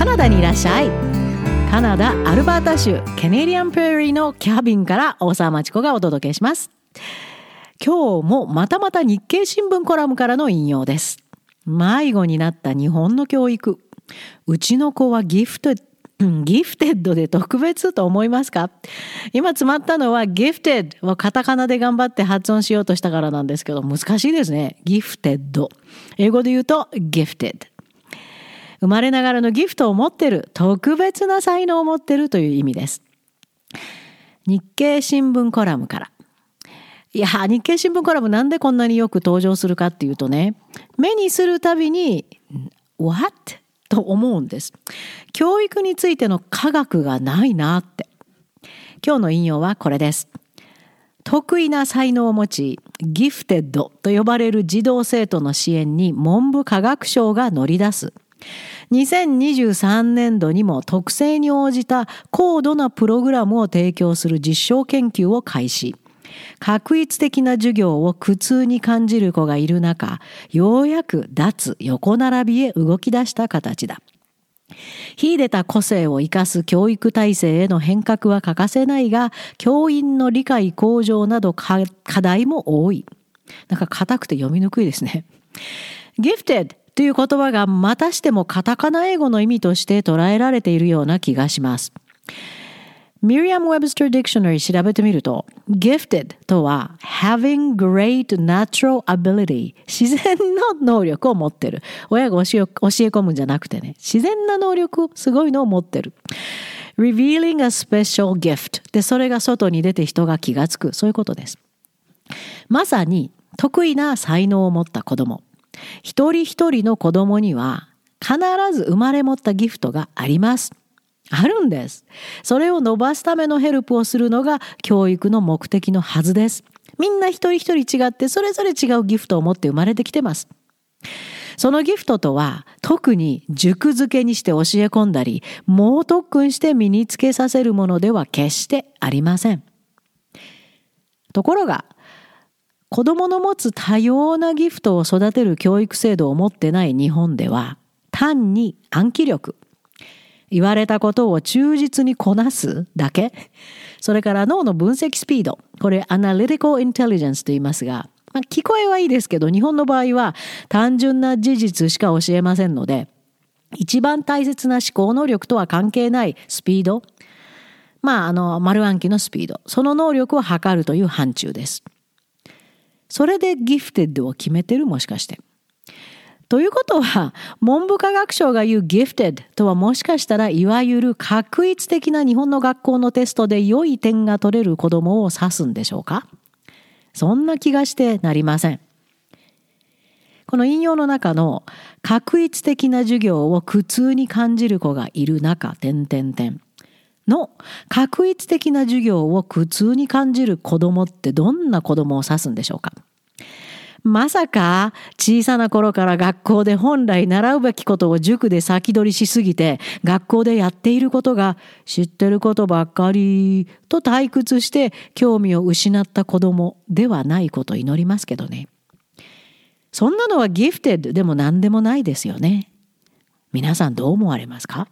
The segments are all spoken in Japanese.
カナダにいらっしゃいカナダアルバータ州 Canadian Prairie のキャビンから大沢町子がお届けします今日もまたまた日経新聞コラムからの引用です迷子になった日本の教育うちの子はギフトギフテッドで特別と思いますか？今詰まったのはギフテッドをカタカナで頑張って発音しようとしたからなんですけど難しいですね。ギフテッド。英語で言うとギフテッド。生まれながらのギフトを持ってる、特別な才能を持ってるという意味です。日経新聞コラムから。いや、日経新聞コラムなんでこんなによく登場するかっていうとね、目にするたびに、What? と思うんです。教育についての科学がないなって。今日の引用はこれです。得意な才能を持ち、ギフテッドと呼ばれる児童生徒の支援に文部科学省が乗り出す。2023年度にも特性に応じた高度なプログラムを提供する実証研究を開始。確一的な授業を苦痛に感じる子がいる中、ようやく脱横並びへ動き出した形だ。秀でた個性を生かす教育体制への変革は欠かせないが、教員の理解向上など課題も多い。なんか硬くて読みにくいですね。gifted という言葉がまたしてもカタカナ英語の意味として捉えられているような気がします。Merriam-Webster Dictionary 調べてみると、gifted とは having great natural ability 自然の能力を持ってる。親が教え込むんじゃなくてね、自然な能力、すごいのを持ってる。revealing a special gift で、それが外に出て人が気がつく。そういうことです。まさに得意な才能を持った子供。一人一人の子供には必ず生まれ持ったギフトがあります。あるんです。それを伸ばすためのヘルプをするのが教育の目的のはずです。みんな一人一人違ってそれぞれ違うギフトを持って生まれてきてます。そのギフトとは特に塾付けにして教え込んだり猛特訓して身につけさせるものでは決してありません。ところが子供の持つ多様なギフトを育てる教育制度を持ってない日本では単に暗記力言われたことを忠実にこなすだけ。それから脳の分析スピード。これ、アナリティコインテリジェンスと言いますが、まあ、聞こえはいいですけど、日本の場合は単純な事実しか教えませんので、一番大切な思考能力とは関係ないスピード。まあ、あの、丸暗記のスピード。その能力を測るという範疇です。それでギフテッドを決めてるもしかして。ということは、文部科学省が言う gifted とはもしかしたらいわゆる確一的な日本の学校のテストで良い点が取れる子供を指すんでしょうか？そんな気がしてなりません。この引用の中の確一的な授業を苦痛に感じる子がいる中、点々点の確一的な授業を苦痛に感じる子供ってどんな子供を指すんでしょうか？まさか小さな頃から学校で本来習うべきことを塾で先取りしすぎて学校でやっていることが知ってることばっかりと退屈して興味を失った子供ではないこと祈りますけどね。そんなのはギフテッドでも何でもないですよね。皆さんどう思われますか？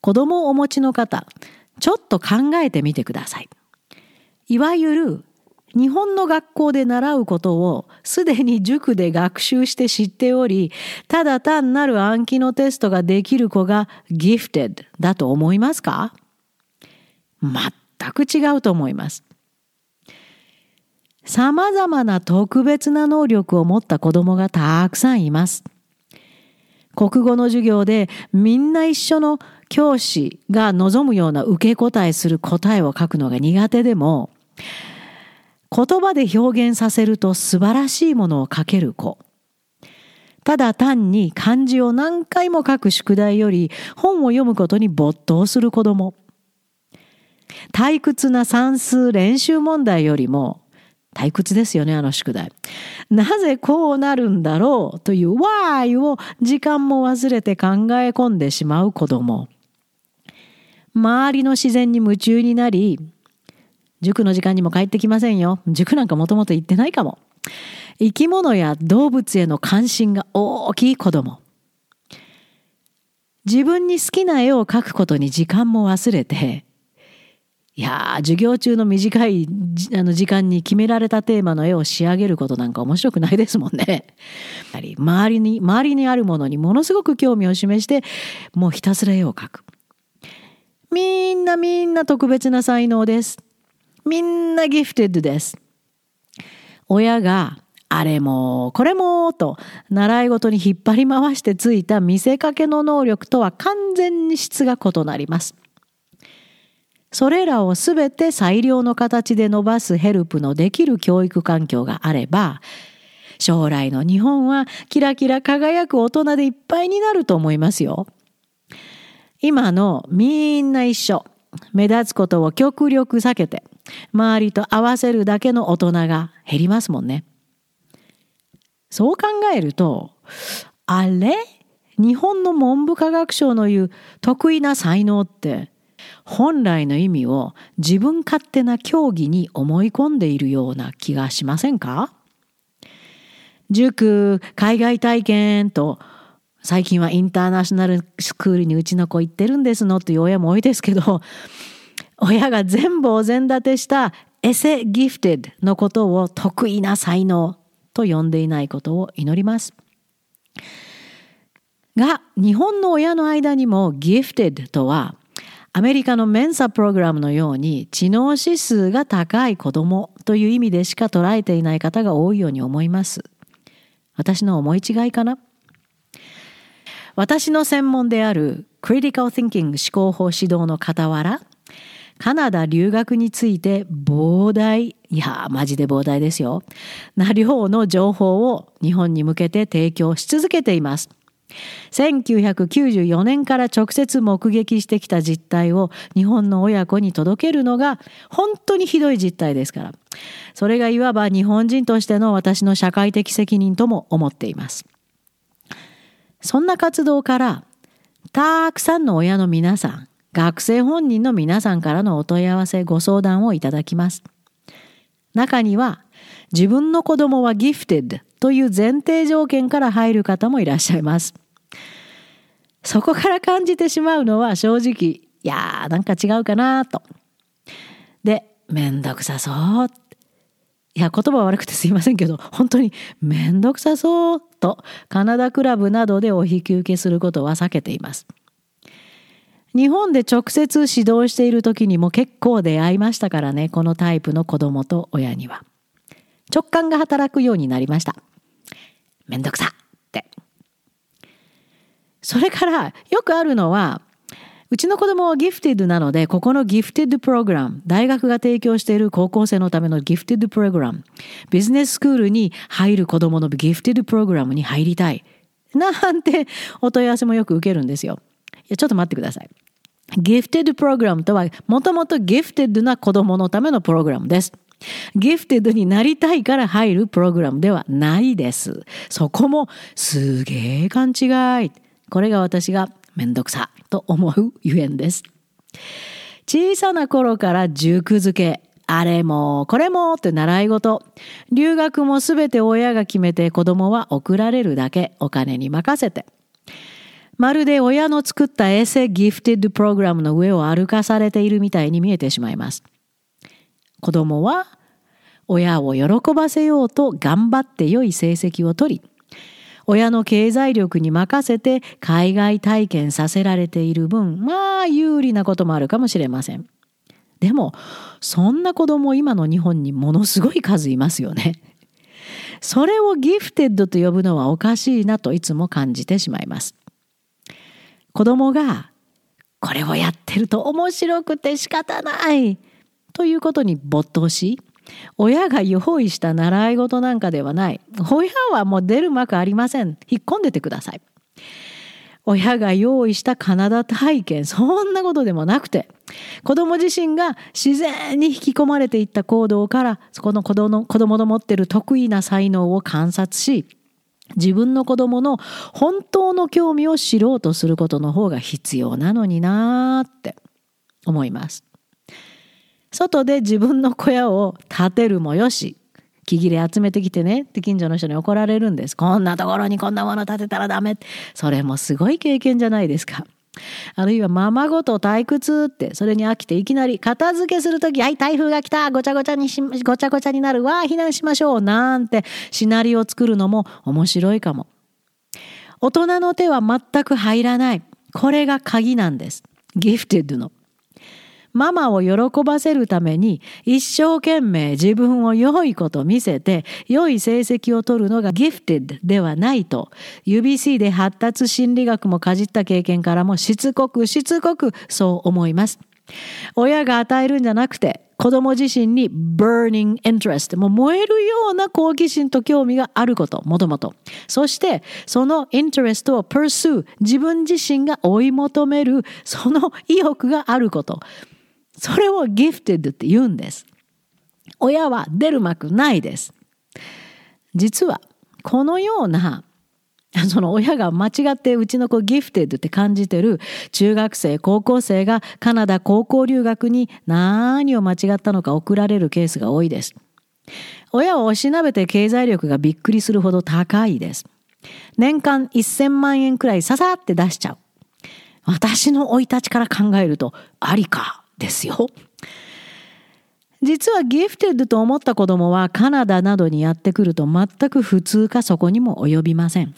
子供をお持ちの方、ちょっと考えてみてください。いわゆる日本の学校で習うことをすでに塾で学習して知っており、ただ単なる暗記のテストができる子が gifted だと思いますか？全く違うと思います。様々な特別な能力を持った子供がたくさんいます。国語の授業でみんな一緒の教師が望むような受け答えする答えを書くのが苦手でも、言葉で表現させると素晴らしいものを書ける子。ただ単に漢字を何回も書く宿題より本を読むことに没頭する子供。退屈な算数練習問題よりも退屈ですよね、あの宿題。なぜこうなるんだろうという why を時間も忘れて考え込んでしまう子供。周りの自然に夢中になり、塾の時間にも帰ってきませんよ。塾なんかもともと行ってないかも。生き物や動物への関心が大きい子供。自分に好きな絵を描くことに時間も忘れて、いやー、授業中の短いあの時間に決められたテーマの絵を仕上げることなんか面白くないですもんね。周りに、周りにあるものにものすごく興味を示して、もうひたすら絵を描く。みんなみんな特別な才能です。みんなギフテッドです。親があれもこれもと習い事に引っ張り回してついた見せかけの能力とは完全に質が異なります。それらをすべて最良の形で伸ばすヘルプのできる教育環境があれば、将来の日本はキラキラ輝く大人でいっぱいになると思いますよ。今のみんな一緒。目立つことを極力避けて、周りと合わせるだけの大人が減りますもんね。そう考えると、あれ？日本の文部科学省の言う得意な才能って、本来の意味を自分勝手な競技に思い込んでいるような気がしませんか？塾、海外体験と最近はインターナショナルスクールにうちの子行ってるんですのっていう親も多いですけど、親が全部お膳立てしたエセギフテッドのことを得意な才能と呼んでいないことを祈ります。が、日本の親の間にもギフテッドとは、アメリカのメンサプログラムのように知能指数が高い子供という意味でしか捉えていない方が多いように思います。私の思い違いかな？私の専門である Critical Thinking 思考法指導の傍ら、カナダ留学について膨大、いや、マジで膨大ですよ。な量の情報を日本に向けて提供し続けています。1994年から直接目撃してきた実態を日本の親子に届けるのが本当にひどい実態ですから。それがいわば日本人としての私の社会的責任とも思っています。そんな活動からたくさんの親の皆さん、学生本人の皆さんからのお問い合わせ、ご相談をいただきます。中には自分の子供はギフテッドという前提条件から入る方もいらっしゃいます。そこから感じてしまうのは正直、いやーなんか違うかなと。で、めんどくさそう。いや、言葉悪くてすいませんけど、本当にめんどくさそうとカナダクラブなどでお引き受けすることは避けています。日本で直接指導している時にも結構出会いましたからね、このタイプの子供と親には。直感が働くようになりました。めんどくさ。それからよくあるのは、うちの子供はギフテッドなので、ここのギフテッドプログラム、大学が提供している高校生のためのギフテッドプログラム、ビジネススクールに入る子供のギフテッドプログラムに入りたい。なんてお問い合わせもよく受けるんですよ。いや、ちょっと待ってください。ギフテッドプログラムとは、もともとギフテッドな子供のためのプログラムです。ギフテッドになりたいから入るプログラムではないです。そこもすげえ勘違い。これが私がめんどくさと思うゆえんです。小さな頃から塾付け、あれもこれもって習い事。留学もすべて親が決めて子供は送られるだけお金に任せて。まるで親の作ったエセギフテッドプログラムの上を歩かされているみたいに見えてしまいます。子供は親を喜ばせようと頑張って良い成績を取り、親の経済力に任せて海外体験させられている分、まあ有利なこともあるかもしれません。でも、そんな子供今の日本にものすごい数いますよね。それをギフテッドと呼ぶのはおかしいなといつも感じてしまいます。子供がこれをやってると面白くて仕方ないということに没頭し、親が用意した習い事なんかではない。親はもう出る幕ありません。引っ込んでてください。親が用意したカナダ体験、そんなことでもなくて、子供自身が自然に引き込まれていった行動から、そこの子供の子供の持ってる得意な才能を観察し、自分の子供の本当の興味を知ろうとすることの方が必要なのになーって思います。外で自分の小屋を建てるもよし、木切れ集めてきてね。って近所の人に怒られるんです。こんなところにこんなもの建てたらダメ。それもすごい経験じゃないですか。あるいはままごと退屈って。それに飽きていきなり。片付けする時はい台風が来た。ごちゃごちゃにしごちゃごちゃになるわ。避難しましょう。なんてシナリオを作るのも面白いかも。大人の手は全く入らない。これが鍵なんです。ギフテッドの。ママを喜ばせるために一生懸命自分を良いこと見せて良い成績を取るのがギフテッドではないと。UBC で発達心理学もかじった経験からもしつこくしつこくそう思います。親が与えるんじゃなくて子供自身に burning interest もう燃えるような好奇心と興味があることもともと。そしてその interest を pursue 自分自身が追い求めるその意欲があること。それをギフテッドって言うんです。親は出る幕ないです。実はこのような その親が間違ってうちの子ギフテッドって感じてる中学生高校生がカナダ高校留学に何を間違ったのか送られるケースが多いです。親をおしなべて経済力がびっくりするほど高いです。年間1000万円くらいささって出しちゃう。私の生い立ちから考えるとありかですよ。実はギフテッドと思った子供はカナダなどにやってくると全く普通かそこにも及びません。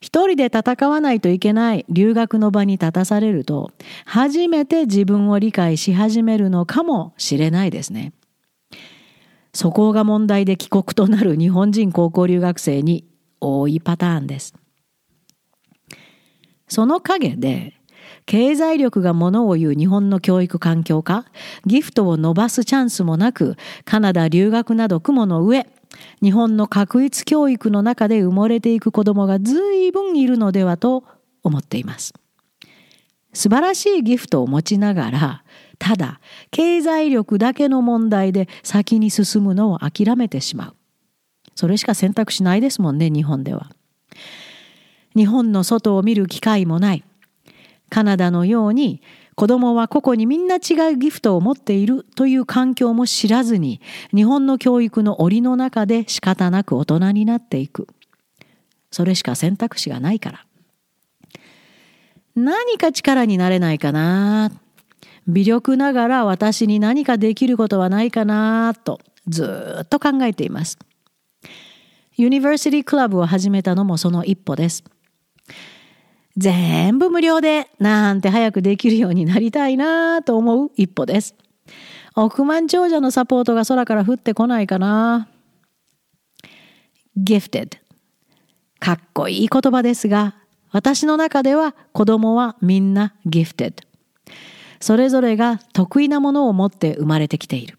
一人で戦わないといけない留学の場に立たされると初めて自分を理解し始めるのかもしれないですね。そこが問題で帰国となる日本人高校留学生に多いパターンです。その陰で経済力がものを言う日本の教育環境か、ギフトを伸ばすチャンスもなく、カナダ留学など雲の上、日本の確一教育の中で埋もれていく子供が随分いるのではと思っています。素晴らしいギフトを持ちながら、ただ経済力だけの問題で先に進むのを諦めてしまう。それしか選択肢ないですもんね、日本では。日本の外を見る機会もない。カナダのように子供は個々にみんな違うギフトを持っているという環境も知らずに日本の教育の檻の中で仕方なく大人になっていく。それしか選択肢がないから。何か力になれないかな微力ながら私に何かできることはないかなとずっと考えています。ユニバーシティクラブを始めたのもその一歩です。全部無料でなんて早くできるようになりたいなと思う一歩です。億万長者のサポートが空から降ってこないかな。gifted かっこいい言葉ですが私の中では子供はみんな gifted それぞれが得意なものを持って生まれてきている。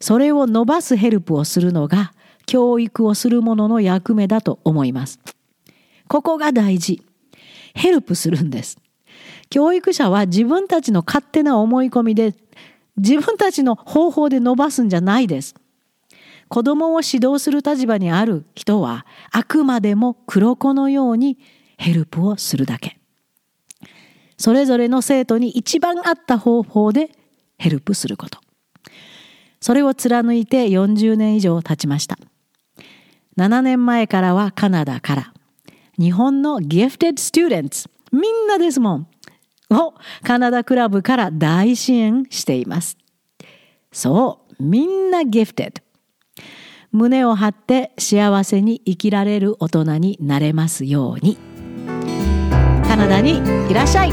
それを伸ばすヘルプをするのが教育をする者の役目だと思います。ここが大事。ヘルプするんです。教育者は自分たちの勝手な思い込みで自分たちの方法で伸ばすんじゃないです。子供を指導する立場にある人はあくまでも黒子のようにヘルプをするだけ。それぞれの生徒に一番合った方法でヘルプすること。それを貫いて40年以上経ちました。7年前からはカナダから、日本の Gifted Students みんなですもんをカナダクラブから大支援しています。そう、みんな Gifted。胸を張って幸せに生きられる大人になれますように。カナダにいらっしゃい